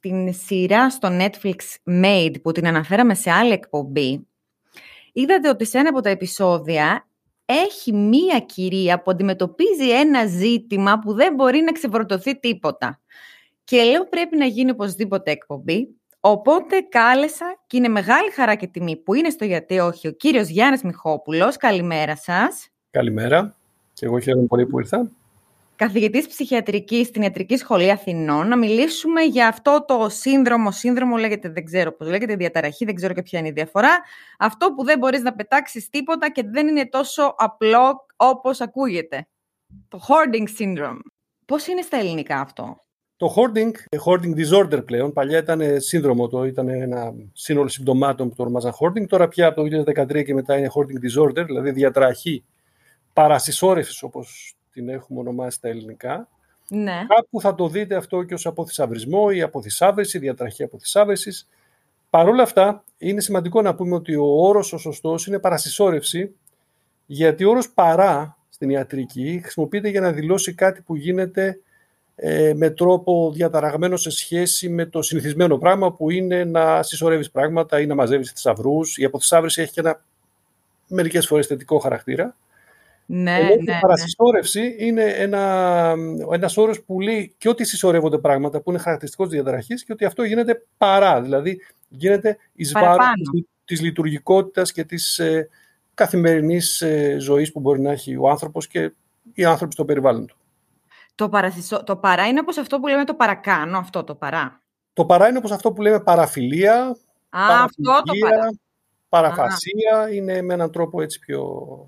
την σειρά στο Netflix Made που την αναφέραμε σε άλλη εκπομπή, είδατε ότι σε ένα από τα επεισόδια έχει μία κυρία που αντιμετωπίζει ένα ζήτημα που δεν μπορεί να ξεβροτωθεί τίποτα. Και λέω πρέπει να γίνει οπωσδήποτε εκπομπή. Οπότε κάλεσα και είναι μεγάλη χαρά και τιμή που είναι στο γιατί όχι ο κύριος Γιάννης Μιχόπουλος. Καλημέρα σας. Καλημέρα. Και εγώ χαίρομαι πολύ που ήρθα. Καθηγητής ψυχιατρικής στην Ιατρική Σχολή Αθηνών. Να μιλήσουμε για αυτό το σύνδρομο. Σύνδρομο λέγεται, δεν ξέρω πώς λέγεται, διαταραχή, δεν ξέρω και ποια είναι η διαφορά. Αυτό που δεν μπορείς να πετάξεις τίποτα και δεν είναι τόσο απλό όπως ακούγεται. Το hoarding syndrome. Πώς είναι στα ελληνικά αυτό; Το hoarding, hoarding disorder πλέον, παλιά ήταν σύνδρομο, το ήταν ένα σύνολο συμπτωμάτων που το ονομάζαν hoarding, τώρα πια από το 2013 και μετά είναι hoarding disorder, δηλαδή διατραχή παρασυσσόρευσης όπως την έχουμε ονομάσει στα ελληνικά. Ναι. Κάπου θα το δείτε αυτό και ως αποθυσαυρισμό ή αποθυσάβρεση, διατραχή αποθυσάβρεσης. Παρ' όλα αυτά, είναι σημαντικό να πούμε ότι ο όρος ο σωστός είναι παρασυσσόρευση, γιατί ο όρος παρά στην ιατρική χρησιμοποιείται για να δηλώσει κάτι που γίνεται ε, με τρόπο διαταραγμένο σε σχέση με το συνηθισμένο πράγμα που είναι να συσσωρεύεις πράγματα ή να μαζεύεις θησαυρούς. Η αποθυσάβρηση έχει και ένα μερικές φορές θετικό χαρακτήρα. Ναι, Ενώ ναι, η ναι. παρασυσσόρευση είναι ένα, ένας όρος που λέει και ότι συσσωρεύονται πράγματα που είναι χαρακτηριστικός της διαταραχής και ότι αυτό γίνεται παρά, δηλαδή γίνεται εις βάρος Παραπάνω. της, της λειτουργικότητας και της ε, καθημερινής ε, ζωής που μπορεί να έχει ο άνθρωπος και οι άνθρωποι στο περιβάλλον του. Το, παρασυσσο... το παρά είναι όπως αυτό που λέμε το παρακάνω, αυτό το παρά. Το παρά είναι όπως αυτό που λέμε παραφιλία, Α, αυτό το παραφιλία, παρά. Παραφασία, είναι με έναν τρόπο έτσι πιο...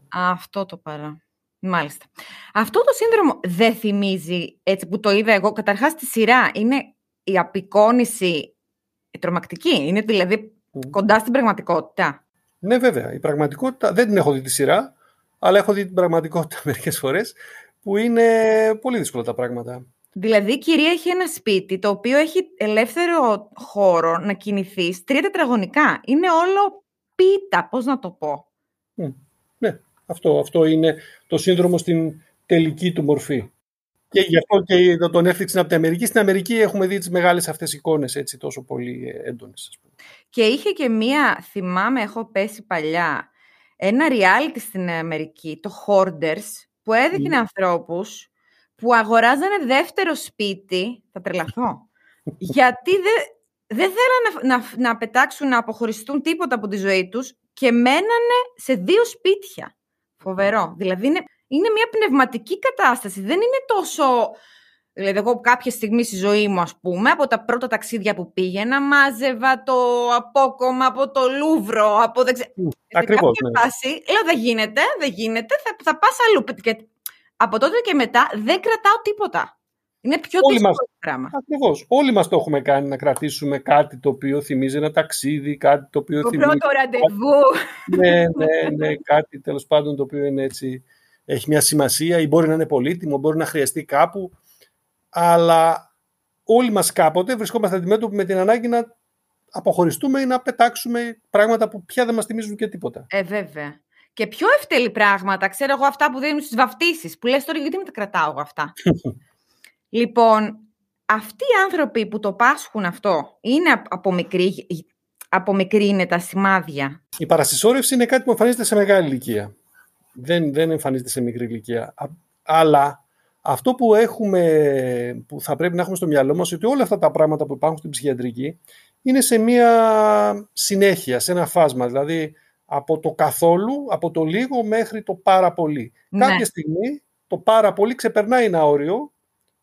Α, αυτό το παρά. Μάλιστα. Αυτό το σύνδρομο δεν θυμίζει, έτσι που το είδα εγώ, καταρχάς στη σειρά, είναι η απεικόνηση τρομακτική. Είναι δηλαδή Μμ. κοντά στην πραγματικότητα. Ναι βέβαια, η πραγματικότητα, δεν την έχω δει τη σειρά, αλλά έχω δει την πραγματικότητα μερικές φορές, που είναι πολύ δύσκολα τα πράγματα. Δηλαδή η κυρία έχει ένα σπίτι το οποίο έχει ελεύθερο χώρο να κινηθείς τρία τετραγωνικά. Είναι όλο πίτα, πώς να το πω. Μμ. Ναι, αυτό, αυτό είναι το σύνδρομο στην τελική του μορφή. Και γι' αυτό και το, το Netflix είναι από την Αμερική. Στην Αμερική έχουμε δει τις μεγάλες αυτές εικόνες έτσι τόσο πολύ ε, έντονες. ας πούμε. Και είχε και μία, θυμάμαι, έχω πέσει παλιά, ένα reality στην Αμερική, το Hoarders, που έδειχνε Μμ. ανθρώπους που αγοράζανε δεύτερο σπίτι, θα τρελαθώ, γιατί δεν δεν θέλανε να, να, να πετάξουν, να αποχωριστούν τίποτα από τη ζωή τους και μένανε σε δύο σπίτια. Φοβερό. Δηλαδή είναι, είναι μια πνευματική κατάσταση. Δεν είναι τόσο... Δηλαδή, εγώ κάποια στιγμή στη ζωή μου, ας πούμε, από τα πρώτα ταξίδια που πήγαινα, μάζευα το απόκομμα από το Λούβρο, από δεν ξέρω. Μμ, Σε Ακριβώς, κάποια ναι. φάση, λέω δεν γίνεται, δεν γίνεται, θα, θα πας αλλού. Και από τότε και μετά δεν κρατάω τίποτα. Είναι πιο Όλοι δύσκολο μας. το πράγμα. Ακριβώς. Όλοι μας το έχουμε κάνει να κρατήσουμε κάτι το οποίο θυμίζει ένα ταξίδι, κάτι το οποίο Το θυμίζει... πρώτο ραντεβού. ναι, ναι, ναι, κάτι τέλος πάντων το οποίο είναι έτσι, έχει μια σημασία ή μπορεί να είναι πολύτιμο, μπορεί να χρειαστεί κάπου, αλλά όλοι μας κάποτε βρισκόμαστε αντιμέτωποι με την ανάγκη να αποχωριστούμε ή να πετάξουμε πράγματα που πια δεν μας θυμίζουν και τίποτα. Ε, βέβαια. Και πιο ευτελή πράγματα, ξέρω εγώ αυτά που δίνουν στις βαφτίσεις, που λες τώρα γιατί με τα κρατάω εγώ αυτά; λοιπόν, αυτοί οι άνθρωποι που το πάσχουν αυτό, είναι απ- από μικρή, από μικρή είναι τα σημάδια. Η παρασυσσόρευση είναι κάτι που εμφανίζεται σε μεγάλη ηλικία. Δεν, δεν εμφανίζεται σε μικρή ηλικία. Α- Αλλά αυτό που, έχουμε, που θα πρέπει να έχουμε στο μυαλό μας ότι όλα αυτά τα πράγματα που υπάρχουν στην ψυχιατρική είναι σε μία συνέχεια, σε ένα φάσμα. Δηλαδή από το καθόλου, από το λίγο μέχρι το πάρα πολύ. Ναι. Κάποια στιγμή το πάρα πολύ ξεπερνάει ένα όριο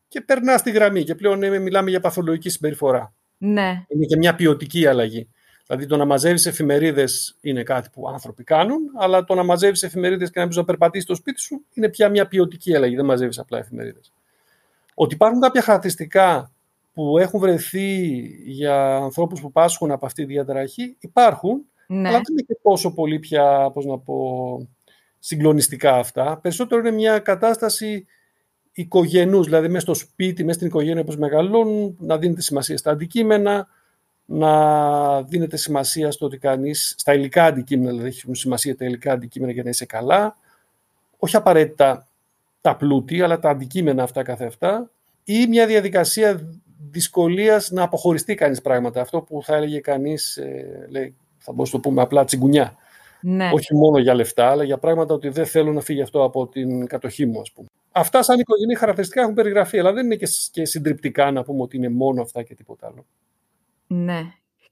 και περνά στη γραμμή και πλέον ε, μιλάμε για παθολογική συμπεριφορά. Ναι. Είναι και μια ποιοτική αλλαγή. Δηλαδή το να μαζεύεις εφημερίδες είναι κάτι που άνθρωποι κάνουν, αλλά το να μαζεύεις εφημερίδες και να μπεις να περπατήσεις στο σπίτι σου είναι πια μια ποιοτική αλλαγή. Δεν μαζεύεις απλά εφημερίδες. Ότι υπάρχουν κάποια χαρακτηριστικά που έχουν βρεθεί για ανθρώπους που πάσχουν από αυτή τη διαταραχή, υπάρχουν, Ναι. αλλά δεν είναι και τόσο πολύ πια, πώς να πω, συγκλονιστικά αυτά. Περισσότερο είναι μια κατάσταση οικογενούς, δηλαδή μέσα στο σπίτι, μέσα στην οικογένεια όπως μεγαλώνουν, να δίνεται σημασία στα αντικείμενα, να δίνεται σημασία στο ότι κανείς, στα υλικά αντικείμενα, δηλαδή έχουν σημασία τα υλικά αντικείμενα για να είσαι καλά, όχι απαραίτητα τα πλούτη, αλλά τα αντικείμενα αυτά καθ' αυτά, ή μια διαδικασία δυσκολίας να αποχωριστεί κανείς πράγματα. Αυτό που θα έλεγε κανείς, ε, λέει, θα μπορούσε να το πούμε απλά τσιγκουνιά. ναι. Όχι μόνο για λεφτά, αλλά για πράγματα ότι δεν θέλω να φύγει αυτό από την κατοχή μου, ας πούμε. Αυτά σαν οικογενή χαρακτηριστικά έχουν περιγραφεί, αλλά δεν είναι και, σ- και συντριπτικά να πούμε ότι είναι μόνο αυτά και τίποτα άλλο. Ναι.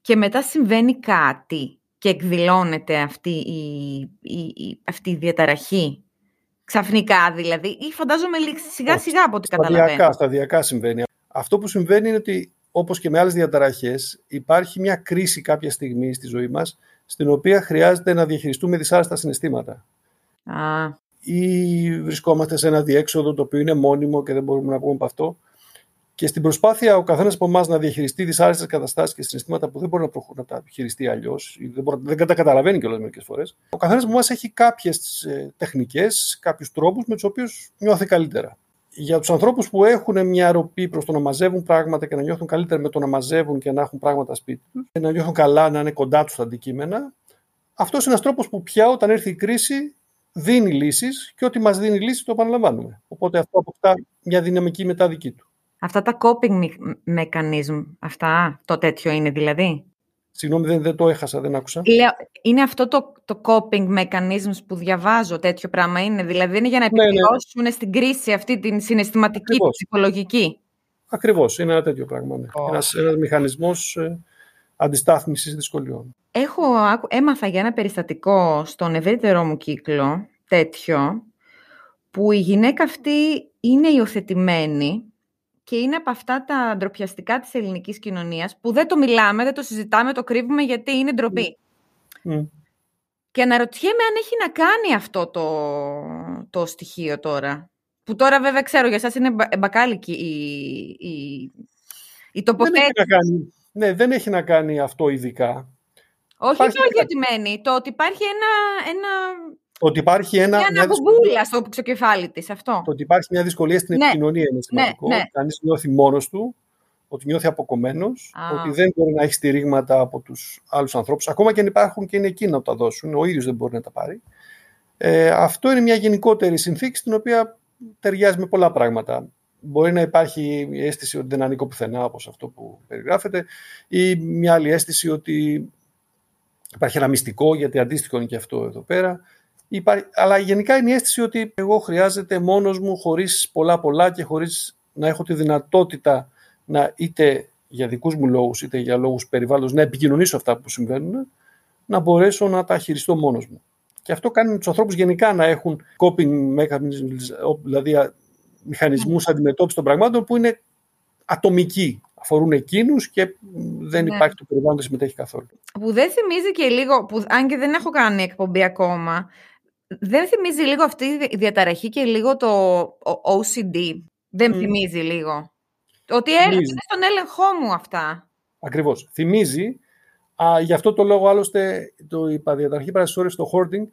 Και μετά συμβαίνει κάτι και εκδηλώνεται αυτή η, η, η- αυτή η διαταραχή. Ξαφνικά δηλαδή, ή φαντάζομαι σιγά σιγά από ό,τι καταλαβαίνω. Σταδιακά, σταδιακά συμβαίνει. Αυτό που συμβαίνει είναι ότι, όπως και με άλλες διαταραχές, υπάρχει μια κρίση κάποια στιγμή στη ζωή μας, στην οποία χρειάζεται να διαχειριστούμε δυσάρεστα συναισθήματα. Α, Ή βρισκόμαστε σε ένα διέξοδο το οποίο είναι μόνιμο και δεν μπορούμε να πούμε από αυτό. Και στην προσπάθεια ο καθένας από εμάς να διαχειριστεί δυσάρεστες καταστάσεις και συναισθήματα που δεν μπορεί να, προχω... να τα χειριστεί αλλιώς, ή δεν, μπορεί... δεν τα καταλαβαίνει κιόλας μερικές φορές, ο καθένας από εμάς έχει κάποιες τεχνικές, κάποιους τρόπους με τους οποίους νιώθει καλύτερα. Για τους ανθρώπους που έχουν μια ροπή προς το να μαζεύουν πράγματα και να νιώθουν καλύτερα με το να μαζεύουν και να έχουν πράγματα σπίτι τους, και να νιώθουν καλά, να είναι κοντά τους τα αντικείμενα, αυτός είναι ένας τρόπος που πια όταν έρθει η κρίση δίνει λύσεις και ό,τι μας δίνει λύση το επαναλαμβάνουμε. Οπότε αυτό αποκτά μια δυναμική μετά δική του. αυτά τα coping me- mechanism, αυτά, το τέτοιο είναι δηλαδή; Συγγνώμη, δεν, δεν το έχασα, δεν άκουσα. Λέω, είναι αυτό το, το coping mechanisms που διαβάζω, τέτοιο πράγμα είναι; Δηλαδή είναι για να Ναι, ναι. επιβιώσουν στην κρίση αυτή την συναισθηματική, Ακριβώς. ψυχολογική; Ακριβώς, είναι ένα τέτοιο πράγμα. Ναι. Ω. Ένας, ένας μηχανισμός ε, αντιστάθμισης δυσκολιών. Έχω, άκου- έμαθα για ένα περιστατικό στον ευρύτερό μου κύκλο, τέτοιο, που η γυναίκα αυτή είναι υιοθετημένη και είναι από αυτά τα ντροπιαστικά της ελληνικής κοινωνίας που δεν το μιλάμε, δεν το συζητάμε, το κρύβουμε γιατί είναι ντροπή. Μμ. Και αναρωτιέμαι αν έχει να κάνει αυτό το, το στοιχείο τώρα. Που τώρα βέβαια ξέρω για εσάς είναι μπα- μπακάλικη η, η, η Δεν τοποθέτηση. έχει, να κάνει, ναι, δεν έχει να κάνει αυτό ειδικά. Όχι Υπάρχει το ένα- υιοθετημένη, το ότι υπάρχει ένα, ένα, Το ότι υπάρχει, ένα, μια μια δυσκολία, αναβουμπούλα στο ξεκεφάλι της, αυτό. το ότι υπάρχει μια δυσκολία στην Ναι. επικοινωνία είναι σημαντικό. ναι. Κανείς νιώθει μόνος του, ότι νιώθει αποκομμένος, Α. ότι δεν μπορεί να έχει στηρίγματα από τους άλλους ανθρώπους, ακόμα και αν υπάρχουν και είναι εκείνοι να τα δώσουν, ο ίδιος δεν μπορεί να τα πάρει. Ε, αυτό είναι μια γενικότερη συνθήκη στην οποία ταιριάζει με πολλά πράγματα. Μπορεί να υπάρχει η αίσθηση ότι δεν ανήκω πουθενά, όπως αυτό που περιγράφεται, ή μια άλλη αίσθηση ότι υπάρχει ένα μυστικό, γιατί αντίστοιχο είναι και αυτό εδώ πέρα. Υπάρχει, αλλά γενικά είναι η αίσθηση ότι εγώ χρειάζεται μόνος μου, χωρίς πολλά πολλά και χωρίς να έχω τη δυνατότητα να είτε για δικούς μου λόγους, είτε για λόγους περιβάλλοντος, να επικοινωνήσω αυτά που συμβαίνουν, να μπορέσω να τα χειριστώ μόνος μου. Και αυτό κάνει τους ανθρώπους γενικά να έχουν coping mechanisms, δηλαδή α, μηχανισμούς αντιμετώπισης των πραγμάτων που είναι ατομικοί. Αφορούν εκείνους και μ, δεν Ναι. υπάρχει το περιβάλλον, δεν συμμετέχει καθόλου. Που δεν θυμίζει και λίγο, που, αν και δεν έχω κάνει εκπομπή ακόμα, δεν θυμίζει λίγο αυτή η διαταραχή και λίγο το ο- OCD. Δεν Μμ. θυμίζει λίγο. Ότι έλεγα, Θυμίζει. είναι στον έλεγχό μου αυτά. Ακριβώς. Θυμίζει, α, γι' αυτό το λόγο άλλωστε το, η διαταραχή παρασυσσόρευση στο hoarding ε,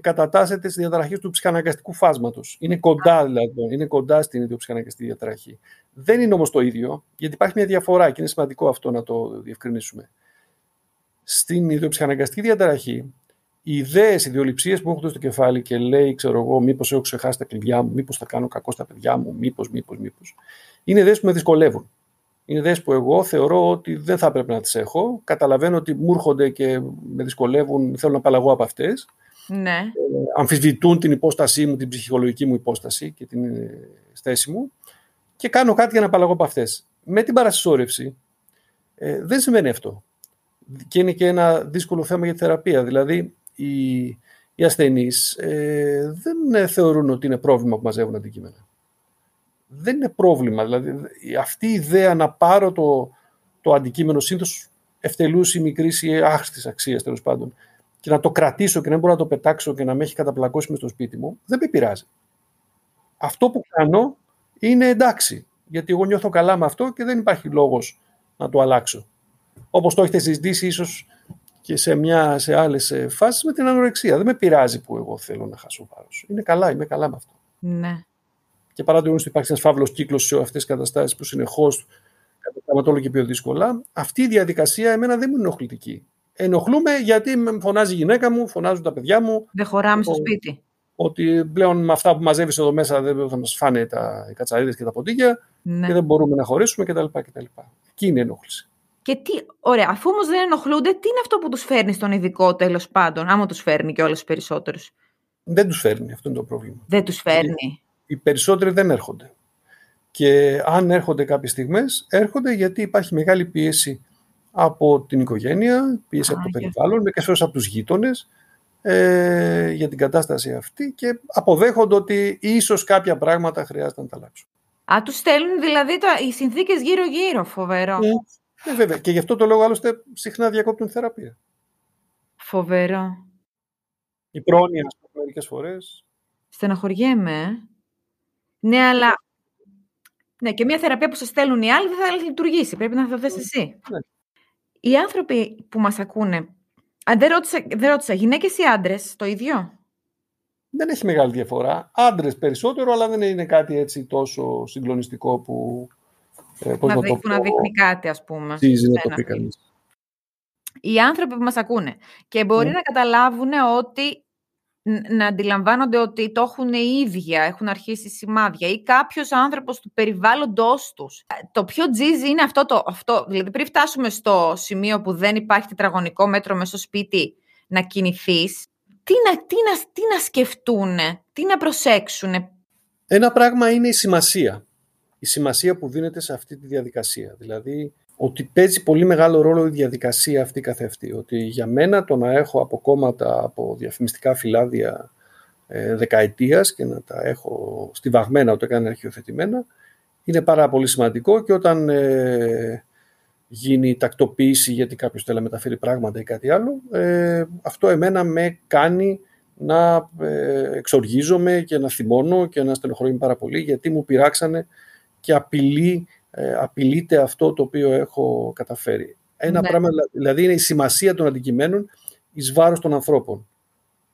κατατάσσεται στη διαταραχή του ψυχαναγκαστικού φάσματος. Είναι κοντά δηλαδή, είναι κοντά στην ίδια ψυχαναγκαστική διαταραχή. Δεν είναι όμως το ίδιο, γιατί υπάρχει μια διαφορά και είναι σημαντικό αυτό να το διευκρινίσουμε. Στην ιδιοψυχαναγκαστική διαταραχή, οι ιδέες, οι ιδεολειψίε που έχουν στο κεφάλι και λέει, ξέρω εγώ, μήπως έχω ξεχάσει τα κλειδιά μου, μήπως θα κάνω κακό στα παιδιά μου, μήπως, μήπως, μήπως. Είναι ιδέες που με δυσκολεύουν. Είναι ιδέες που εγώ θεωρώ ότι δεν θα πρέπει να τις έχω. Καταλαβαίνω ότι μου έρχονται και με δυσκολεύουν, θέλω να απαλλαγώ από αυτές. Ναι. αμφισβητούν την υπόστασή μου, την ψυχολογική μου υπόσταση και την ε, θέση μου και κάνω κάτι για να απαλλαγώ από αυτές. Με την παρασυσσόρευση ε, δεν συμβαίνει αυτό. Και είναι και ένα δύσκολο θέμα για τη θεραπεία. Δηλαδή, η, οι ασθενείς ε, δεν ε, θεωρούν ότι είναι πρόβλημα που μαζεύουν αντικείμενα. Δεν είναι πρόβλημα. Δηλαδή, αυτή η ιδέα να πάρω το, το αντικείμενο σύνθος ευτελούς ή μικρής ή άχρηστης αξίας τέλος πάντων και να το κρατήσω και να μπορώ να το πετάξω και να με έχει καταπλακώσει μες στο σπίτι μου, δεν με πειράζει. Αυτό που κάνω είναι εντάξει, γιατί εγώ νιώθω καλά με αυτό και δεν υπάρχει λόγος να το αλλάξω. Όπως το έχετε συζητήσει ίσως και σε, μια, σε άλλες ε, φάσεις με την ανορεξία. Δεν με πειράζει που εγώ θέλω να χάσω βάρος. Είναι καλά, είμαι καλά με αυτό. Ναι. Και παρά το ότι υπάρχει ένας φαύλος κύκλος σε αυτές τις καταστάσεις που συνεχώς καταστάματο όλο και πιο δύσκολα, αυτή η διαδικασία εμένα δεν μου είναι ενοχλητική. Ενοχλούμε γιατί φωνάζει η γυναίκα μου, φωνάζουν τα παιδιά μου. Δεν χωράμε στο σπίτι. Ότι πλέον με αυτά που μαζεύεις εδώ μέσα δεν θα μας φάνε τα, οι κατσαρίδες και τα ποντίκια ναι. και δεν μπορούμε να χωρίσουμε κτλ. κτλ. Εκεί είναι η ενόχληση. Και τι, ωραία, αφού όμως δεν ενοχλούνται, τι είναι αυτό που τους φέρνει στον ειδικό τέλος πάντων, άμα τους φέρνει και όλε περισσότερους; Δεν τους φέρνει, αυτό είναι το πρόβλημα. Δεν τους φέρνει. Οι περισσότεροι δεν έρχονται. Και αν έρχονται κάποιες στιγμές, έρχονται γιατί υπάρχει μεγάλη πίεση από την οικογένεια, πίεση από το περιβάλλον, με φορές από τους γείτονες ε, για την κατάσταση αυτή και αποδέχονται ότι ίσως κάποια πράγματα χρειάζεται να τα αλλάξουν. Α, τους στέλνουν δηλαδή τα, οι συνθήκες γύρω-γύρω, φοβερό. Ναι, ναι, βέβαια. Και γι' αυτό το λόγο άλλωστε συχνά διακόπτουν θεραπεία. Φοβερό. Η πρόνοια, μερικές φορές. Στεναχωριέμαι. Ε. Ναι, αλλά ναι, και μια θεραπεία που σα στέλνουν οι άλλοι δεν θα λειτουργήσει. Πρέπει να θα θες εσύ. Ναι. Οι άνθρωποι που μας ακούνε. δεν ρώτησα, δεν ρώτησα γυναίκες ή άντρες το ίδιο; Δεν έχει μεγάλη διαφορά. Άντρες περισσότερο, αλλά δεν είναι κάτι έτσι τόσο συγκλονιστικό που. Ε, να, δείχνει, να δείχνει κάτι, ας πούμε. Τσίζει να το πει κανείς. Οι άνθρωποι που μας ακούνε και μπορεί ναι. να καταλάβουν ότι να αντιλαμβάνονται ότι το έχουν οι ίδια, έχουν αρχίσει σημάδια ή κάποιος άνθρωπος του περιβάλλοντος τους. Το πιο τζίζι είναι αυτό, το, αυτό. δηλαδή πριν φτάσουμε στο σημείο που δεν υπάρχει τετραγωνικό μέτρο μέσα στο σπίτι να κινηθείς, τι να, τι να, τι να σκεφτούν, τι να προσέξουν. Ένα πράγμα είναι η σημασία. Η σημασία που δίνεται σε αυτή τη διαδικασία. Δηλαδή, ότι παίζει πολύ μεγάλο ρόλο η διαδικασία αυτή καθεαυτή. Ότι για μένα το να έχω από κόμματα, από διαφημιστικά φυλάδια ε, δεκαετίας και να τα έχω στιβαγμένα όταν έκανε αρχιοθετημένα, είναι πάρα πολύ σημαντικό και όταν ε, γίνει τακτοποίηση γιατί κάποιος θέλει να μεταφέρει πράγματα ή κάτι άλλο, ε, αυτό εμένα με κάνει να ε, εξοργίζομαι και να θυμώνω και να στενοχωρούμε πάρα πολύ γιατί μου πειράξανε και απειλεί ε, απειλείται αυτό το οποίο έχω καταφέρει. Ένα ναι. πράγμα δηλαδή είναι η σημασία των αντικειμένων εις βάρος των ανθρώπων.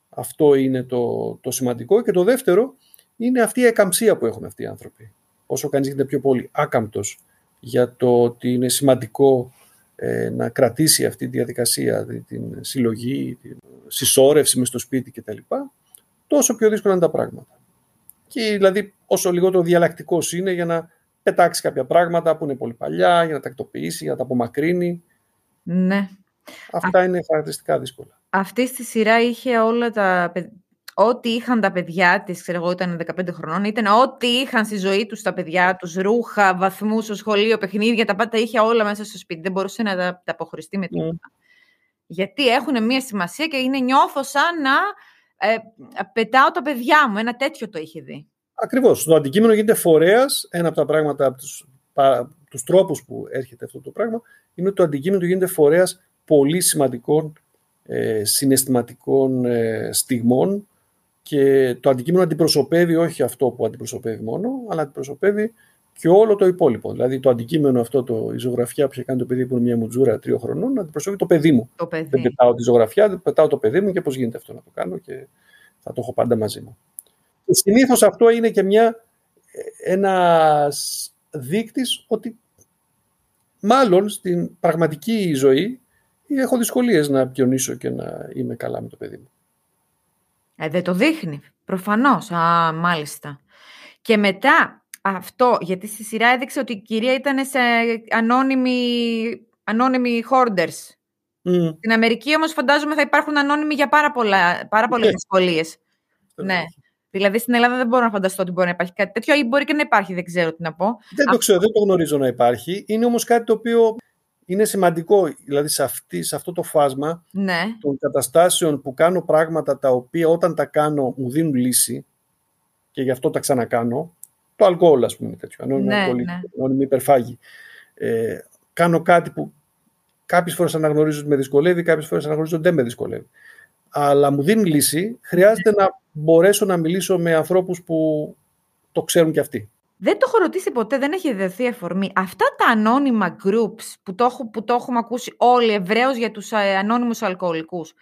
Αυτό είναι το, το σημαντικό. Και το δεύτερο είναι αυτή η εκαμψία που έχουν αυτοί οι άνθρωποι. Όσο κανείς γίνεται πιο πολύ άκαμπτος για το ότι είναι σημαντικό ε, να κρατήσει αυτή τη διαδικασία, την συλλογή, την συσσόρευση μες στο σπίτι κτλ. Τόσο πιο δύσκολα είναι τα πράγματα. Και δηλαδή όσο λιγότερο διαλλακτικός είναι για να πετάξει κάποια πράγματα που είναι πολύ παλιά, για να τακτοποιήσει, για να τα απομακρύνει. Ναι. Αυτά είναι χαρακτηριστικά δύσκολα. Αυτή στη σειρά είχε όλα τα. Ό,τι είχαν τα παιδιά της, ξέρω εγώ, ήταν 15 χρονών, ήταν ό,τι είχαν στη ζωή τους τα παιδιά τους, ρούχα, βαθμούς στο σχολείο, παιχνίδια, τα πάντα είχε όλα μέσα στο σπίτι. Δεν μπορούσε να τα, τα αποχωριστεί με τίποτα. Γιατί έχουν μία σημασία και είναι νιώθω σαν να ε, πετάω τα παιδιά μου. Ένα τέτοιο το είχε δει. Ακριβώς. Το αντικείμενο γίνεται φορέας. Ένα από τα πράγματα, από τους τρόπους που έρχεται αυτό το πράγμα, είναι ότι το αντικείμενο γίνεται φορέας πολύ σημαντικών ε, συναισθηματικών ε, στιγμών και το αντικείμενο αντιπροσωπεύει όχι αυτό που αντιπροσωπεύει μόνο, αλλά αντιπροσωπεύει και όλο το υπόλοιπο. Δηλαδή το αντικείμενο αυτό, το, η ζωγραφιά που είχε κάνει το παιδί που είναι μια μουτζούρα τριών χρονών, αντιπροσωπεύει το παιδί μου. Το παιδί. Δεν πετάω τη ζωγραφιά, δεν πετάω το παιδί μου και πώς γίνεται αυτό να το κάνω και θα το έχω πάντα μαζί μου. Και συνήθως αυτό είναι και μια, ένας δείκτης ότι μάλλον στην πραγματική ζωή έχω δυσκολίες να πιονίσω και να είμαι καλά με το παιδί μου. Ε, δεν το δείχνει, προφανώς. Α, μάλιστα. Και μετά αυτό, γιατί στη σειρά έδειξε ότι η κυρία ήταν σε ανώνυμοι, ανώνυμοι hoarders. Mm. Στην Αμερική όμως φαντάζομαι θα υπάρχουν ανώνυμοι για πάρα, πολλά, πάρα πολλές ναι. δυσκολίες. Ναι. Δηλαδή στην Ελλάδα δεν μπορώ να φανταστώ ότι μπορεί να υπάρχει κάτι τέτοιο ή μπορεί και να υπάρχει, δεν ξέρω τι να πω. Δεν το ξέρω, δεν το γνωρίζω να υπάρχει. Είναι όμως κάτι το οποίο είναι σημαντικό, δηλαδή σε, αυτή, σε αυτό το φάσμα Ναι. των καταστάσεων που κάνω πράγματα τα οποία όταν τα κάνω μου δίνουν λύση και γι' αυτό τα ξανακάνω, το αλκοόλ ας πούμε είναι τέτοιο, ανώνυμη Ναι, αλκοολή, ναι. ανώνυμη υπερφάγη. Ε, κάνω κάτι που κάποιες φορές αναγνωρίζω ότι με δυσκολεύει, κάποιες φορές αναγνωρίζω ότι δεν με δυσκολεύει. Αλλά μου δίνει λύση, χρειάζεται να μπορέσω να μιλήσω με ανθρώπους που το ξέρουν και αυτοί. Δεν το έχω ρωτήσει ποτέ, δεν έχει δεθεί αφορμή. Αυτά τα ανώνυμα groups που το, έχω, που το έχουμε ακούσει όλοι ευρέως για τους ε, ανώνυμους αλκοολικούς,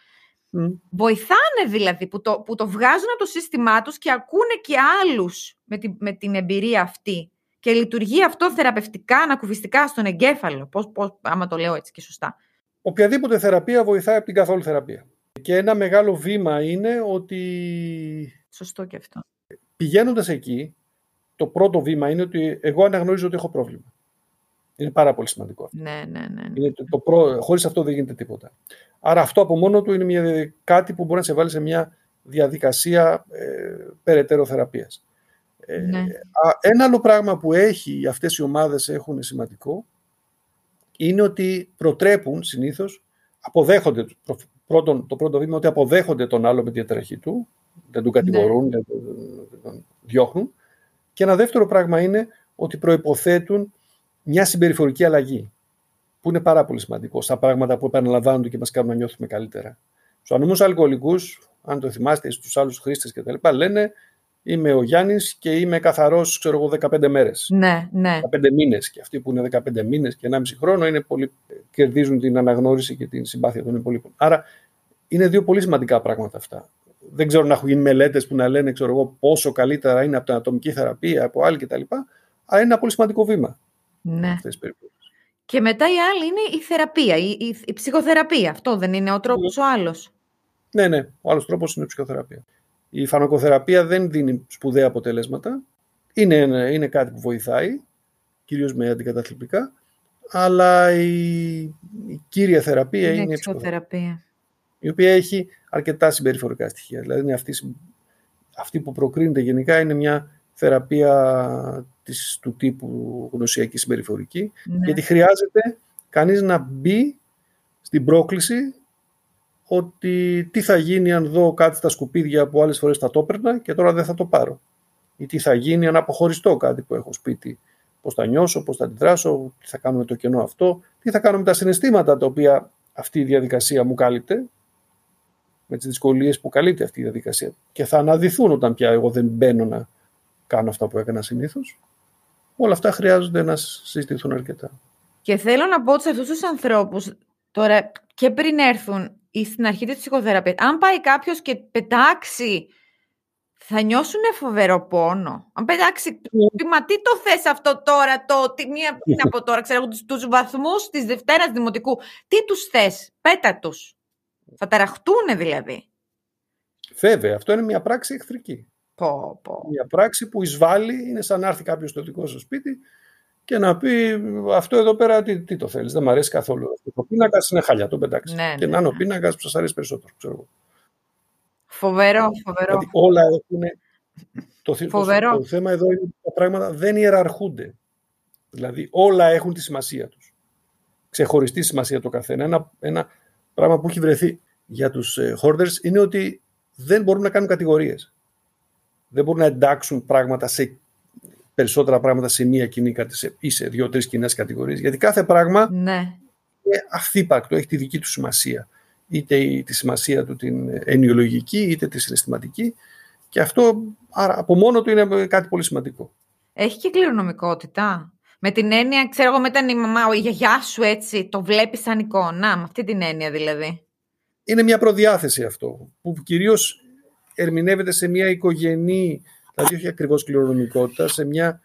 βοηθάνε δηλαδή που το, που το βγάζουν από το σύστημά τους και ακούνε και άλλους με την, με την εμπειρία αυτή. Και λειτουργεί αυτό θεραπευτικά, ανακουφιστικά στον εγκέφαλο, πώς, πώς, άμα το λέω έτσι και σωστά. Οποιαδήποτε θεραπεία βοηθάει από την καθόλου θεραπεία. Και ένα μεγάλο βήμα είναι ότι Σωστό και αυτό. πηγαίνοντας εκεί, το πρώτο βήμα είναι ότι εγώ αναγνωρίζω ότι έχω πρόβλημα. Είναι πάρα πολύ σημαντικό αυτό. Ναι, ναι, ναι. ναι. Είναι το, το προ... Χωρίς αυτό δεν γίνεται τίποτα. Άρα αυτό από μόνο του είναι μια, κάτι που μπορεί να σε βάλει σε μια διαδικασία ε, περαιτέρω θεραπείας. Ε, Ναι. α, ένα άλλο πράγμα που έχει αυτές οι ομάδες έχουν σημαντικό είναι ότι προτρέπουν συνήθως, αποδέχονται, προ- πρώτον, το πρώτο βήμα ότι αποδέχονται τον άλλο με τη διαταραχή του, δεν τον κατηγορούν, δεν τον, δεν τον διώχνουν. Και ένα δεύτερο πράγμα είναι ότι προϋποθέτουν μια συμπεριφορική αλλαγή, που είναι πάρα πολύ σημαντικό στα πράγματα που επαναλαμβάνονται και μας κάνουν να νιώθουμε καλύτερα. Στους ανώμους αλκοολικούς, αν το θυμάστε, στους άλλους χρήστες κτλ. λένε είμαι ο Γιάννης και είμαι καθαρός, ξέρω εγώ, 15 μέρες. Ναι, ναι. 15 μήνες και αυτοί που είναι 15 μήνες και 1,5 χρόνο είναι πολύ, κερδίζουν την αναγνώριση και την συμπάθεια των υπολείπων. Άρα είναι δύο πολύ σημαντικά πράγματα αυτά. Δεν ξέρω να έχουν γίνει μελέτες που να λένε ξέρω εγώ, πόσο καλύτερα είναι από την ατομική θεραπεία, από άλλη κτλ. Αλλά είναι ένα πολύ σημαντικό βήμα ναι. αυτές τις περιπτώσεις. Και μετά η άλλη είναι η θεραπεία, η, η, η ψυχοθεραπεία. Αυτό δεν είναι ο τρόπος ο άλλος. Ναι, ναι, ο άλλος τρόπος είναι η ψυχοθεραπεία. Η φαρμακοθεραπεία δεν δίνει σπουδαία αποτελέσματα. Είναι, είναι κάτι που βοηθάει, κυρίως με αντικαταθλιπτικά, αλλά η, η κύρια θεραπεία είναι, είναι η η ψυχοθεραπεία. ψυχοθεραπεία. η οποία έχει αρκετά συμπεριφορικά στοιχεία. Δηλαδή είναι αυτή, αυτή που προκρίνεται γενικά είναι μια θεραπεία της, του τύπου γνωσιακή συμπεριφορική, Ναι. γιατί χρειάζεται κανείς να μπει στην πρόκληση ότι τι θα γίνει αν δω κάτι στα σκουπίδια που άλλες φορές θα το έπαιρνα και τώρα δεν θα το πάρω. Ή τι θα γίνει αν αποχωριστώ κάτι που έχω σπίτι. Πώς θα νιώσω, πώς θα αντιδράσω, τι θα κάνω με το κενό αυτό, τι θα κάνω με τα συναισθήματα τα οποία αυτή η διαδικασία μου κάλυπτε, με τις δυσκολίες που καλύπτει αυτή η διαδικασία και θα αναδυθούν όταν πια εγώ δεν μπαίνω να κάνω αυτά που έκανα συνήθως. Όλα αυτά χρειάζονται να συζητηθούν αρκετά. Και θέλω να πω ότι σε αυτούς τους ανθρώπους, τώρα και πριν έρθουν ή στην αρχή της ψυχοθεραπείας, αν πάει κάποιος και πετάξει, θα νιώσουν φοβερό πόνο. Αν πετάξει, πει, μα τι το θες αυτό τώρα, το, τι, μία, τι να πω τώρα, ξέρω, εγώ, τους, τους βαθμούς της Δευτέρας Δημοτικού, τι τους θες, πέτα τους. Θα ταραχτούνε δηλαδή. Βέβαια, αυτό είναι μια πράξη εχθρική. Πω, πω. Μια πράξη που εισβάλλει, είναι σαν να έρθει κάποιος στο δικό σου σπίτι και να πει αυτό εδώ πέρα τι, τι το θέλεις, δεν μου αρέσει καθόλου. Ο πίνακας είναι χαλιά, τον πετάξεις. Ναι, και ναι, να είναι ο ναι. πίνακας που σας αρέσει περισσότερο. Ξέρω εγώ. Φοβερό, φοβερό. Δηλαδή όλα έχουν. Το, θ- το- Φοβερό. το θέμα εδώ είναι ότι τα πράγματα δεν ιεραρχούνται. Δηλαδή όλα έχουν τη σημασία τους. Ξεχωριστή σημασία το καθένα. Ένα, ένα πράγμα που έχει βρεθεί για τους ε, hoarders είναι ότι δεν μπορούν να κάνουν κατηγορίες. Δεν μπορούν να εντάξουν πράγματα σε περισσότερα πράγματα σε μία κοινή κατη- σε- ή σε δύο-τρεις κοινές κατηγορίες. Γιατί κάθε πράγμα Ναι. είναι αυθύπακτο, έχει τη δική του σημασία. Είτε η- τη σημασία του την ενοιολογική, είτε τη συναισθηματική. Και αυτό άρα, από μόνο του είναι κάτι πολύ σημαντικό. Έχει και κληρονομικότητα. Με την έννοια, ξέρω εγώ, μετά η μαμά, η γιαγιά σου έτσι, το βλέπεις σαν εικόνα. Με αυτή την έννοια δηλαδή. Είναι μια προδιάθεση αυτό, που κυρίως ερμηνεύεται σε μια οικογενή, δηλαδή όχι ακριβώς κληρονομικότητα, σε μια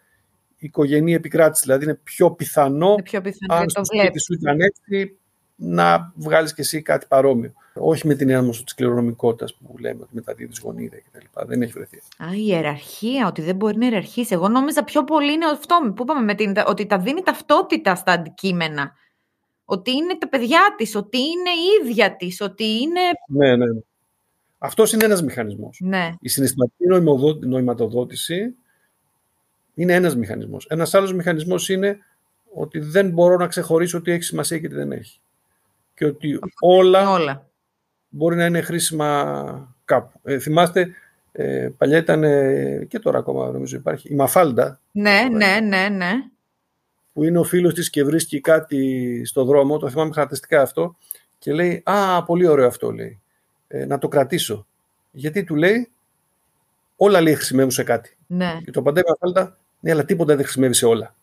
οικογενή επικράτησης. Δηλαδή είναι πιο πιθανό, Είναι πιο πιθανό αν να στο το σπίτι βλέπεις. σου ήταν έτσι, να βγάλεις και εσύ κάτι παρόμοιο. Όχι με την έννοια όμως της κληρονομικότητας που λέμε ότι μεταδίδεις γονίδα κτλ. Δεν έχει βρεθεί. Α, η ιεραρχία, ότι δεν μπορεί να ιεραρχήσει. Εγώ νόμιζα πιο πολύ είναι αυτό που είπαμε, με την, ότι τα δίνει ταυτότητα στα αντικείμενα. Ότι είναι τα παιδιά της, ότι είναι η ίδια της, ότι είναι... Ναι, ναι. Αυτός είναι ένας μηχανισμός. Ναι, Η συναισθηματική νοημοδο- νοηματοδότηση είναι ένας μηχανισμός. Ένας άλλος μηχανισμός είναι ότι δεν μπορώ να ξεχωρίσω τι έχει σημασία και τι δεν έχει. Και ότι όλα, Όλα. μπορεί να είναι χρήσιμα κάπου. Ε, θυμάστε, ε, παλιά ήταν ε, και τώρα ακόμα νομίζω υπάρχει, η Μαφάλντα, Ναι, ναι, ναι, ναι. που είναι ο φίλος της και βρίσκει κάτι στο δρόμο, το θυμάμαι χαρακτηριστικά αυτό, και λέει, α, πολύ ωραίο αυτό, λέει, ε, να το κρατήσω. Γιατί του λέει, όλα λέει χρησιμεύουν σε κάτι. Ναι, Και το απαντάει η Μαφάλντα, ναι, αλλά τίποτα δεν χρησιμεύει σε όλα.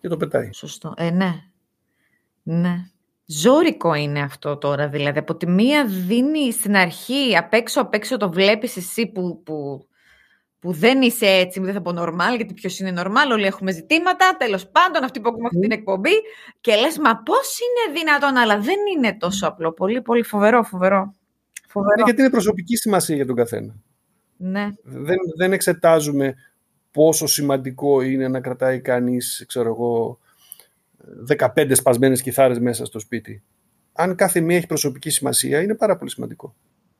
Και το πετάει. σωστό. Ε, ναι. Ναι. Ζόρικο είναι αυτό τώρα, δηλαδή. Από τη μία δίνει στην αρχή, απ' έξω, απ' έξω το βλέπεις εσύ που, που, που δεν είσαι έτσι, δεν θα πω normal, γιατί ποιος είναι normal, όλοι έχουμε ζητήματα, τέλος πάντων, αυτοί που ακούμε αυτή την εκπομπή, και λες, μα πώς είναι δυνατόν, αλλά δεν είναι τόσο απλό. Πολύ, πολύ φοβερό, φοβερό. Φοβερό. Ναι, γιατί είναι προσωπική σημασία για τον καθένα. Ναι. Δεν, δεν εξετάζουμε πόσο σημαντικό είναι να κρατάει κανείς, ξέρω εγώ, 15 σπασμένες κιθάρες μέσα στο σπίτι. Αν κάθε μία έχει προσωπική σημασία, είναι πάρα πολύ σημαντικό.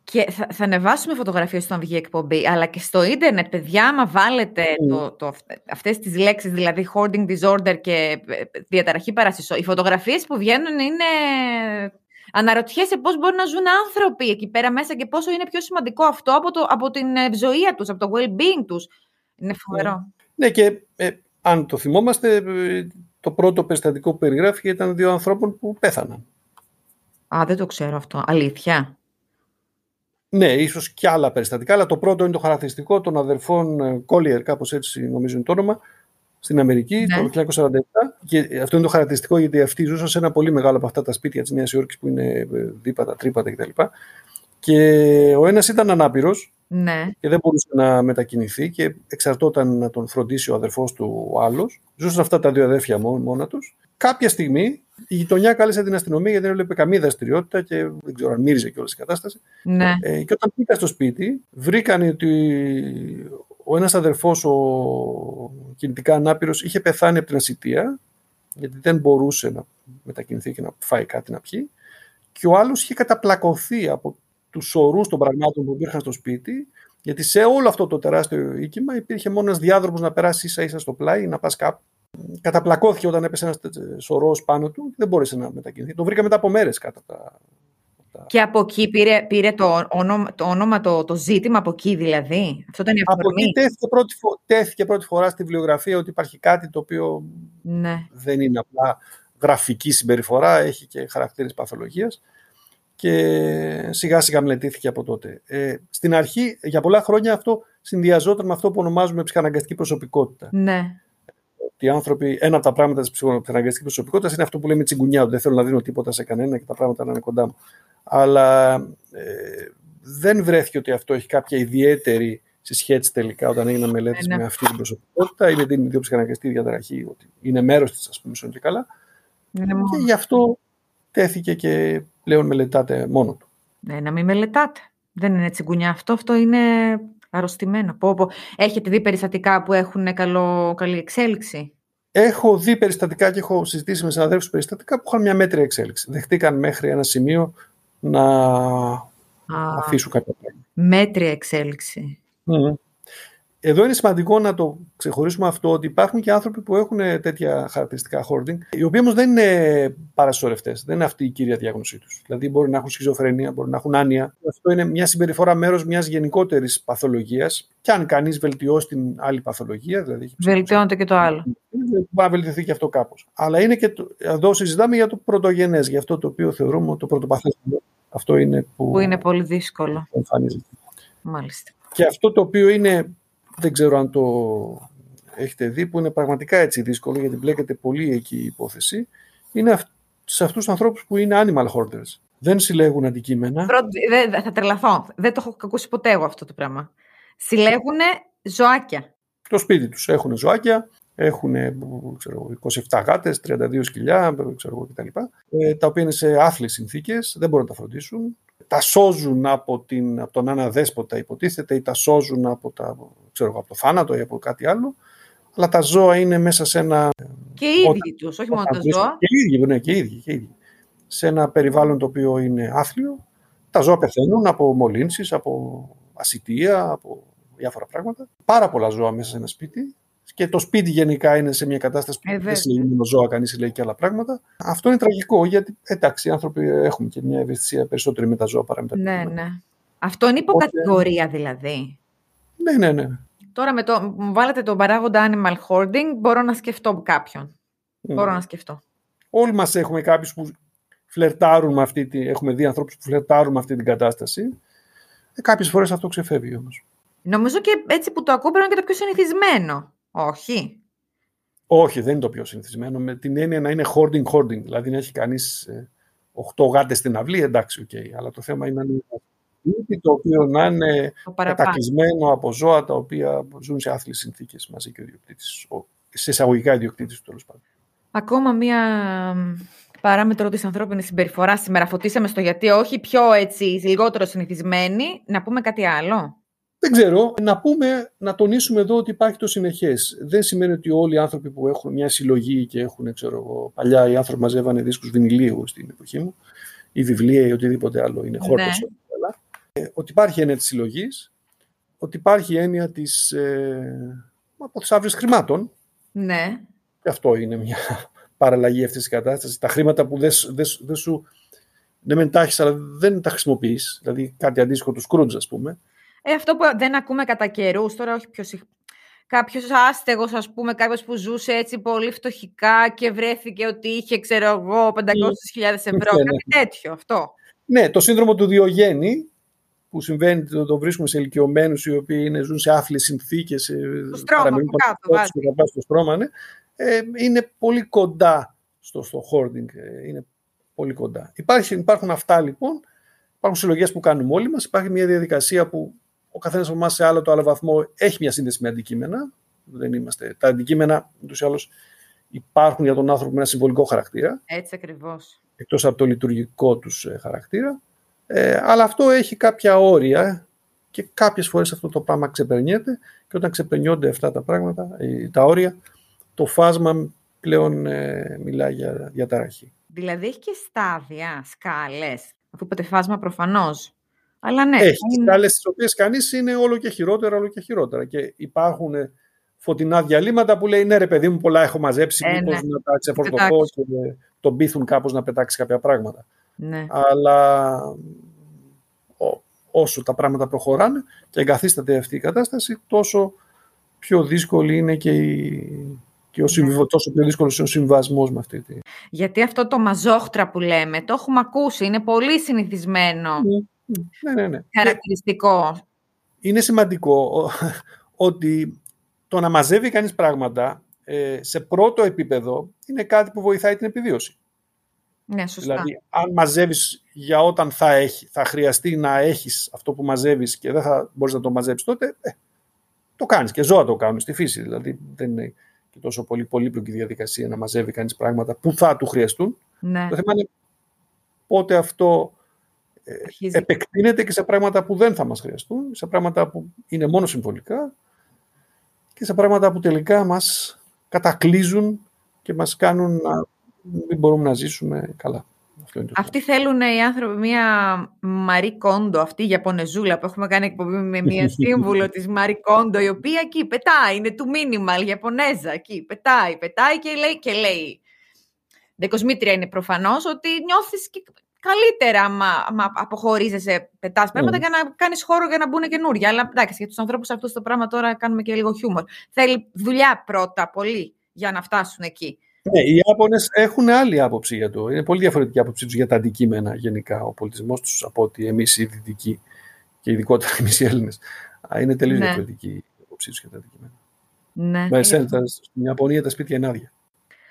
Και θα, θα ανεβάσουμε φωτογραφίες όταν βγει η εκπομπή, αλλά και στο ίντερνετ, παιδιά, άμα βάλετε Mm. το, το, αυτές τις λέξεις, δηλαδή hoarding disorder και ε, διαταραχή παρασυσσό, οι φωτογραφίες που βγαίνουν είναι... Αναρωτιέσαι πώς μπορεί να ζουν άνθρωποι εκεί πέρα μέσα και πόσο είναι πιο σημαντικό αυτό από, το, από την ευζοία τους, από το well-being τους. Είναι φοβερό. Ναι, και ε, αν το θυμόμαστε, ε, το πρώτο περιστατικό που περιγράφηκε ήταν δύο ανθρώπων που πέθαναν. Α, δεν το ξέρω αυτό. Αλήθεια. Ναι, ίσως και άλλα περιστατικά, αλλά το πρώτο είναι το χαρακτηριστικό των αδερφών ε, Collier, κάπως έτσι νομίζω είναι το όνομα, στην Αμερική Ναι. το 1947. Και αυτό είναι το χαρακτηριστικό γιατί αυτοί ζούσαν σε ένα πολύ μεγάλο από αυτά τα σπίτια της Νέας Υόρκης που είναι ε, δίπατα, τρίπατα κτλ. Και ο ένας ήταν ανάπηρος Ναι. και δεν μπορούσε να μετακινηθεί και εξαρτώταν να τον φροντίσει ο αδερφός του ο άλλος. Ζούσαν αυτά τα δύο αδέρφια μό- μόνα τους. Κάποια στιγμή η γειτονιά κάλεσε την αστυνομία γιατί δεν έβλεπε καμία δραστηριότητα και δεν ξέρω αν μύριζε και όλη η κατάσταση. Ναι. Ε, και όταν πήγα στο σπίτι, βρήκαν ότι ο ένας αδερφός, ο κινητικά ανάπηρος, είχε πεθάνει από την ασυτεία, γιατί δεν μπορούσε να μετακινηθεί και να φάει κάτι να πιει. Και ο άλλος είχε καταπλακωθεί από τους ορούς των πραγμάτων που υπήρχαν στο σπίτι, γιατί σε όλο αυτό το τεράστιο οίκημα υπήρχε μόνο ένας διάδρομος να περάσει ίσα ίσα στο πλάι, να πας κάπου. Καταπλακώθηκε όταν έπεσε ένας σωρός πάνω του και δεν μπόρεσε να μετακινηθεί. Το βρήκα μετά από μέρες κάτω από τα, Και από εκεί πήρε, πήρε το, όνομα, το όνομα, το, το ζήτημα από εκεί δηλαδή. Αυτό ήταν η Από αφορμή. εκεί τέθηκε πρώτη, φο- τέθηκε πρώτη φορά στη βιβλιογραφία ότι υπάρχει κάτι το οποίο Ναι. δεν είναι απλά γραφική συμπεριφορά, έχει και χαρακτήρες παθολογίας και σιγά σιγά μελετήθηκε από τότε. Ε, στην αρχή, για πολλά χρόνια αυτό συνδυαζόταν με αυτό που ονομάζουμε ψυχαναγκαστική προσωπικότητα. Ναι. Ότι οι άνθρωποι, ένα από τα πράγματα της ψυχαναγκαστικής προσωπικότητας είναι αυτό που λέμε τσιγκουνιά, ότι δεν θέλω να δίνω τίποτα σε κανένα και τα πράγματα να είναι κοντά μου. Αλλά ε, δεν βρέθηκε ότι αυτό έχει κάποια ιδιαίτερη συσχέτιση τελικά όταν έγιναν μελέτε Ναι, ναι. με αυτή την προσωπικότητα ή με την ιδιοψυχαναγκαστική διαταραχή, ότι είναι μέρος της, ας πούμε, σον και καλά. Είναι μόνο. Και γι' αυτό τέθηκε και πλέον μελετάται μόνο του. Ναι, να μην μελετάτε. Δεν είναι τσιγκουνιά αυτό, αυτό είναι αρρωστημένο. Πω, πω. Έχετε δει περιστατικά που έχουν καλό, καλή εξέλιξη; Έχω δει περιστατικά και έχω συζητήσει με συναδέλφους περιστατικά που είχαν μια μέτρια εξέλιξη. Δεχτήκαν μέχρι ένα σημείο να Α, αφήσουν κάποια πράγματα. μέτρια εξέλιξη. Μμμ. Εδώ είναι σημαντικό να το ξεχωρίσουμε αυτό ότι υπάρχουν και άνθρωποι που έχουν τέτοια χαρακτηριστικά hoarding, οι οποίοι όμως δεν είναι παρασορευτέ. Δεν είναι αυτή η κύρια διάγνωσή τους. Δηλαδή, μπορεί να έχουν σχιζοφρενία, μπορεί να έχουν άνοια. Αυτό είναι μια συμπεριφορά μέρος μιας γενικότερης παθολογίας. Και αν κανείς βελτιώσει την άλλη παθολογία, δηλαδή. έχει Βελτιώνεται και το άλλο. μπορεί να βελτιωθεί και αυτό κάπως. Αλλά είναι και το, εδώ συζητάμε για το πρωτογενές, για αυτό το οποίο θεωρούμε το πρωτοπαθέ. Αυτό είναι που, Που είναι πολύ δύσκολο. εμφανίζεται. Μάλιστα. Και αυτό το οποίο είναι, δεν ξέρω αν το έχετε δει, που είναι πραγματικά έτσι δύσκολο, γιατί μπλέκεται πολύ εκεί η υπόθεση, είναι αυ- σε αυτούς τους ανθρώπους που είναι animal hoarders. Δεν συλλέγουν αντικείμενα. Πρώτη, δεν- δεν- θα τρελαθώ. Δεν το έχω ακούσει ποτέ εγώ αυτό το πράγμα. Συλλέγουν ζωάκια. Το σπίτι τους έχουν ζωάκια, έχουν ξέρω, 27 γάτες, 32 σκυλιά ξέρω, εγώ, κτλ. Ε, τα οποία είναι σε άθλιες συνθήκες, δεν μπορούν να τα φροντίσουν. Τα σώζουν από, την, από τον ένα δέσποτα υποτίθεται ή τα σώζουν από, τα, ξέρω, εγώ, από το θάνατο ή από κάτι άλλο. Αλλά τα ζώα είναι μέσα σε ένα Και οι ίδιοι Όταν- τους, όχι μόνο τα Όταν βρίσκονται- ζώα. Και οι ίδιοι, ναι, και οι ίδιοι, και οι ίδιοι. Σε ένα περιβάλλον το οποίο είναι άθλιο, τα ζώα πεθαίνουν από μολύνσεις, από ασυτεία, από διάφορα πράγματα. Πάρα πολλά ζώα μέσα σε ένα σπίτι και το σπίτι γενικά είναι σε μια κατάσταση που Ε, δεν συλλέγει μόνο ζώα, κανείς συλλέγει και άλλα πράγματα. Αυτό είναι τραγικό γιατί εντάξει, οι άνθρωποι έχουμε και μια ευαισθησία περισσότερη με τα ζώα παρά με τα Ναι, αντικείμενα. ναι. Αυτό είναι υποκατηγορία δηλαδή. Ναι, ναι, ναι. Τώρα με το, μου βάλετε τον παράγοντα animal hoarding, μπορώ να σκεφτώ κάποιον. Μπορώ να σκεφτώ. Όλοι μας έχουμε κάποιους που φλερτάρουν με αυτή τη. Έχουμε δει ανθρώπους που φλερτάρουν με αυτή την κατάσταση. Ε, Κάποιες φορές αυτό ξεφεύγει όμως. Νομίζω και έτσι που το ακούω πρέπει να είναι και το πιο συνηθισμένο. Όχι. Όχι, δεν είναι το πιο συνηθισμένο. Με την έννοια να είναι hoarding, hoarding. Δηλαδή να έχει κανείς 8 γάτες στην αυλή, εντάξει, οκ. Αλλά το θέμα είναι να είναι σπίτι το οποίο να είναι Το παραπάνω. κατοικημένο από ζώα τα οποία ζουν σε άθλιες συνθήκες μαζί και ο ιδιοκτήτης, ο- σε εισαγωγικά ιδιοκτήτης του τέλος πάντων. Ακόμα μία μ, παράμετρο της ανθρώπινης συμπεριφοράς. Σήμερα φωτίσαμε στο γιατί όχι, πιο έτσι, λιγότερο συνηθισμένη. Να πούμε κάτι άλλο. Δεν ξέρω, να πούμε, να τονίσουμε εδώ ότι υπάρχει το συνεχές. Δεν σημαίνει ότι όλοι οι άνθρωποι που έχουν μια συλλογή και έχουν, ξέρω εγώ, παλιά οι άνθρωποι μαζεύανε δίσκους βινιλίου στην εποχή μου, ή βιβλία ή οτιδήποτε άλλο, είναι χόρτες. Ναι. ό,τι θέλα. Ε, ότι υπάρχει έννοια της συλλογής, ότι υπάρχει έννοια της, ε, από τις αύριες χρημάτων, Ναι. Και αυτό είναι μια παραλλαγή αυτής της κατάστασης. Τα χρήματα που δεν, δεν, δεν σου. Ναι, μεν τα έχεις, αλλά δεν τα χρησιμοποιείς. Δηλαδή κάτι αντίστοιχο του Σκρούτζ, ας πούμε. Ε, αυτό που δεν ακούμε κατά καιρούς, τώρα όχι πιο συχνά. Κάποιος άστεγος, ας πούμε, κάποιος που ζούσε έτσι πολύ φτωχικά και βρέθηκε ότι είχε, ξέρω εγώ, 500.000 ευρώ. Ναι, ναι. Κάτι τέτοιο, αυτό. Ναι, το σύνδρομο του Διογέννη, που συμβαίνει, το, το βρίσκουμε σε ηλικιωμένους οι οποίοι είναι, ζουν σε άθλιες συνθήκες. στρώμα από κάτω, βάζει. και θα πας στο στρώμα, ναι, ε, είναι πολύ κοντά στο, στο hoarding. ε, είναι πολύ κοντά. Υπάρχει, υπάρχουν αυτά λοιπόν. Υπάρχουν συλλογές που κάνουμε όλοι μας. Υπάρχει μια διαδικασία που ο καθένας από εμάς σε άλλο το άλλο βαθμό έχει μια σύνδεση με αντικείμενα. Δεν είμαστε. Τα αντικείμενα ούτως ή άλλως υπάρχουν για τον άνθρωπο με ένα συμβολικό χαρακτήρα Έτσι ακριβώς. εκτός από το λειτουργικό τους ε, χαρακτήρα. Ε, αλλά αυτό έχει κάποια όρια και κάποιες φορές αυτό το πράγμα ξεπερνιέται και όταν ξεπερνιόνται αυτά τα πράγματα, ε, τα όρια, το φάσμα πλέον ε, μιλάει για διαταραχή. Δηλαδή έχει και στάδια, σκάλες. Αφού είπατε φάσμα προφανώς. Αλλά ναι. Έχει είναι- σκάλες τις οποίες κανείς είναι όλο και χειρότερα, όλο και χειρότερα και υπάρχουν ε, φωτεινά διαλύματα που λέει ναι ρε παιδί μου πολλά έχω μαζέψει, Ε, μήπως ναι. να τα ξεφορτωθώ Πετάξω. και ε, τον πείθουν κάπως να πετάξει κάποια πράγματα. ναι. αλλά ό- όσο τα πράγματα προχωράνε και εγκαθίσταται αυτή η κατάσταση, τόσο πιο δύσκολη είναι και, η, και ο συμβιβα- τόσο πιο δύσκολος είναι ο συμβασμός με αυτή τη... Γιατί αυτό το μαζόχτρα που λέμε, το έχουμε ακούσει, είναι πολύ συνηθισμένο Ναι, ναι, ναι. χαρακτηριστικό. Είναι σημαντικό ο- ότι το να μαζεύει κανείς πράγματα ε, σε πρώτο επίπεδο είναι κάτι που βοηθάει την επιβίωση. Ναι, σωστά. Δηλαδή, αν μαζεύεις για όταν θα, έχει, θα χρειαστεί να έχεις αυτό που μαζεύεις και δεν θα μπορείς να το μαζέψεις τότε, ε, το κάνεις και ζώα το κάνουν στη φύση. Δηλαδή, δεν είναι και τόσο πολύ πολύπλοκη διαδικασία να μαζεύει κανείς πράγματα που θα του χρειαστούν. ναι. Το θέμα είναι πότε αυτό Αρχίζει. επεκτείνεται και σε πράγματα που δεν θα μας χρειαστούν, σε πράγματα που είναι μόνο συμβολικά και σε πράγματα που τελικά μας κατακλείζουν και μας κάνουν να μην μπορούμε να ζήσουμε καλά. Αυτό είναι το Αυτοί θέλουν οι άνθρωποι μία Μαρή Κόντο, αυτή η Ιαπωνεζούλα που έχουμε κάνει εκπομπή με μία σύμβουλο της Μαρή Κόντο, η οποία εκεί πετάει, είναι του minimal, Ιαπωνέζα, εκεί πετάει, πετάει και λέει, και λέει. Δεκοσμήτρια είναι προφανώς ότι νιώθεις και καλύτερα άμα, άμα αποχωρίζεσαι, πετάς πράγματα Mm. για να κάνεις χώρο για να μπουν καινούργια. Αλλά εντάξει, για τους ανθρώπους αυτούς το πράγμα τώρα κάνουμε και λίγο χιούμορ. Θέλει δουλειά πρώτα, πολύ, για να φτάσουν εκεί. Ναι, οι Ιάπωνες έχουν άλλη άποψη για το. Είναι πολύ διαφορετική άποψή τους για τα αντικείμενα γενικά. Ο πολιτισμός τους από ότι εμείς οι Δυτικοί και ειδικότερα εμείς οι Έλληνες. Α, Είναι τελείως Ναι. διαφορετική η άποψή τους για τα αντικείμενα. Ναι, Με είναι εσένα, τα- στην Ιαπωνία τα σπίτια είναι άδεια.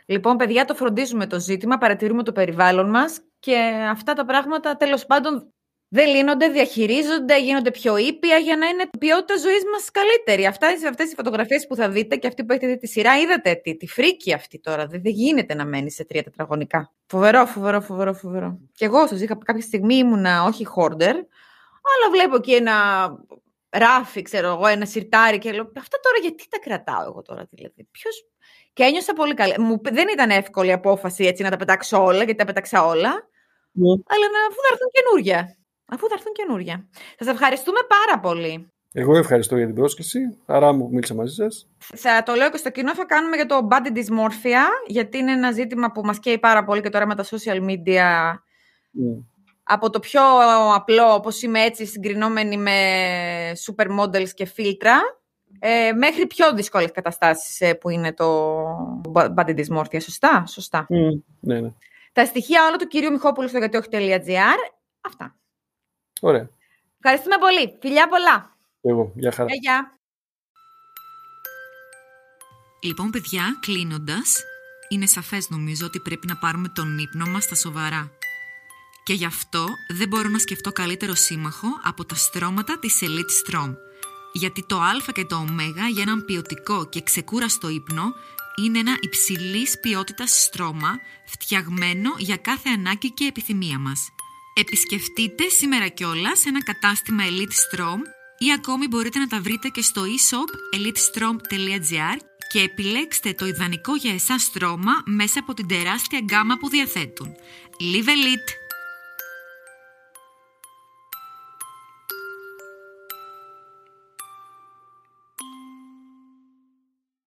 Λοιπόν, παιδιά, το φροντίζουμε το ζήτημα, παρατηρούμε το περιβάλλον μας και αυτά τα πράγματα τέλος πάντων δεν λύνονται, διαχειρίζονται, γίνονται πιο ήπια για να είναι η ποιότητα ζωής μας καλύτερη. Αυτά, αυτές οι φωτογραφίες που θα δείτε και αυτή που έχετε δει τη σειρά, είδατε τι, τη φρίκη αυτή τώρα. Δεν, δεν γίνεται να μένει σε τρία τετραγωνικά. Φοβερό, φοβερό, φοβερό, φοβερό. Και εγώ σας είχα κάποια στιγμή ήμουνα όχι hoarder, αλλά βλέπω εκεί ένα ράφι, ξέρω εγώ, ένα σιρτάρι και λέω, αυτά τώρα γιατί τα κρατάω εγώ τώρα δηλαδή; Ποιος... Και ένιωσα πολύ καλά. Μου, δεν ήταν εύκολη η απόφαση έτσι να τα πετάξω όλα, γιατί τα πέταξα όλα, Ναι. αλλά να, αφού θα έρθουν καινούρια. Αφού θα έρθουν καινούρια. Σας ευχαριστούμε πάρα πολύ. Εγώ ευχαριστώ για την πρόσκληση. Άρα μου μίλησα μαζί σας. Θα το λέω και στο κοινό, θα κάνουμε για το body dysmorphia, γιατί είναι ένα ζήτημα που μας καίει πάρα πολύ και τώρα με τα social media. Mm. Από το πιο απλό, όπως είμαι έτσι συγκρινόμενη με supermodels και φίλτρα, ε, μέχρι πιο δύσκολες καταστάσεις ε, που είναι το body dysmorphia. Σωστά, σωστά. Mm. Ναι, ναι. Τα στοιχεία όλα του κυρίου Μιχόπουλου στο γιατιόχ.gr. Αυτά. Ωραία. Ευχαριστούμε πολύ. Φιλιά πολλά. Εγώ. Γεια χαρά. Γεια, γεια. Λοιπόν, παιδιά, κλείνοντας, είναι σαφές νομίζω ότι πρέπει να πάρουμε τον ύπνο μας στα σοβαρά. Και γι' αυτό δεν μπορώ να σκεφτώ καλύτερο σύμμαχο από τα στρώματα της Elite Strom. Γιατί το α και το ω για έναν ποιοτικό και ξεκούραστο ύπνο είναι ένα υψηλής ποιότητας στρώμα φτιαγμένο για κάθε ανάγκη και επιθυμία μας. Επισκεφτείτε σήμερα κιόλας ένα κατάστημα Elite Strom ή ακόμη μπορείτε να τα βρείτε και στο e-shop elitestrom.gr και επιλέξτε το ιδανικό για εσάς στρώμα μέσα από την τεράστια γκάμα που διαθέτουν. Live Elite!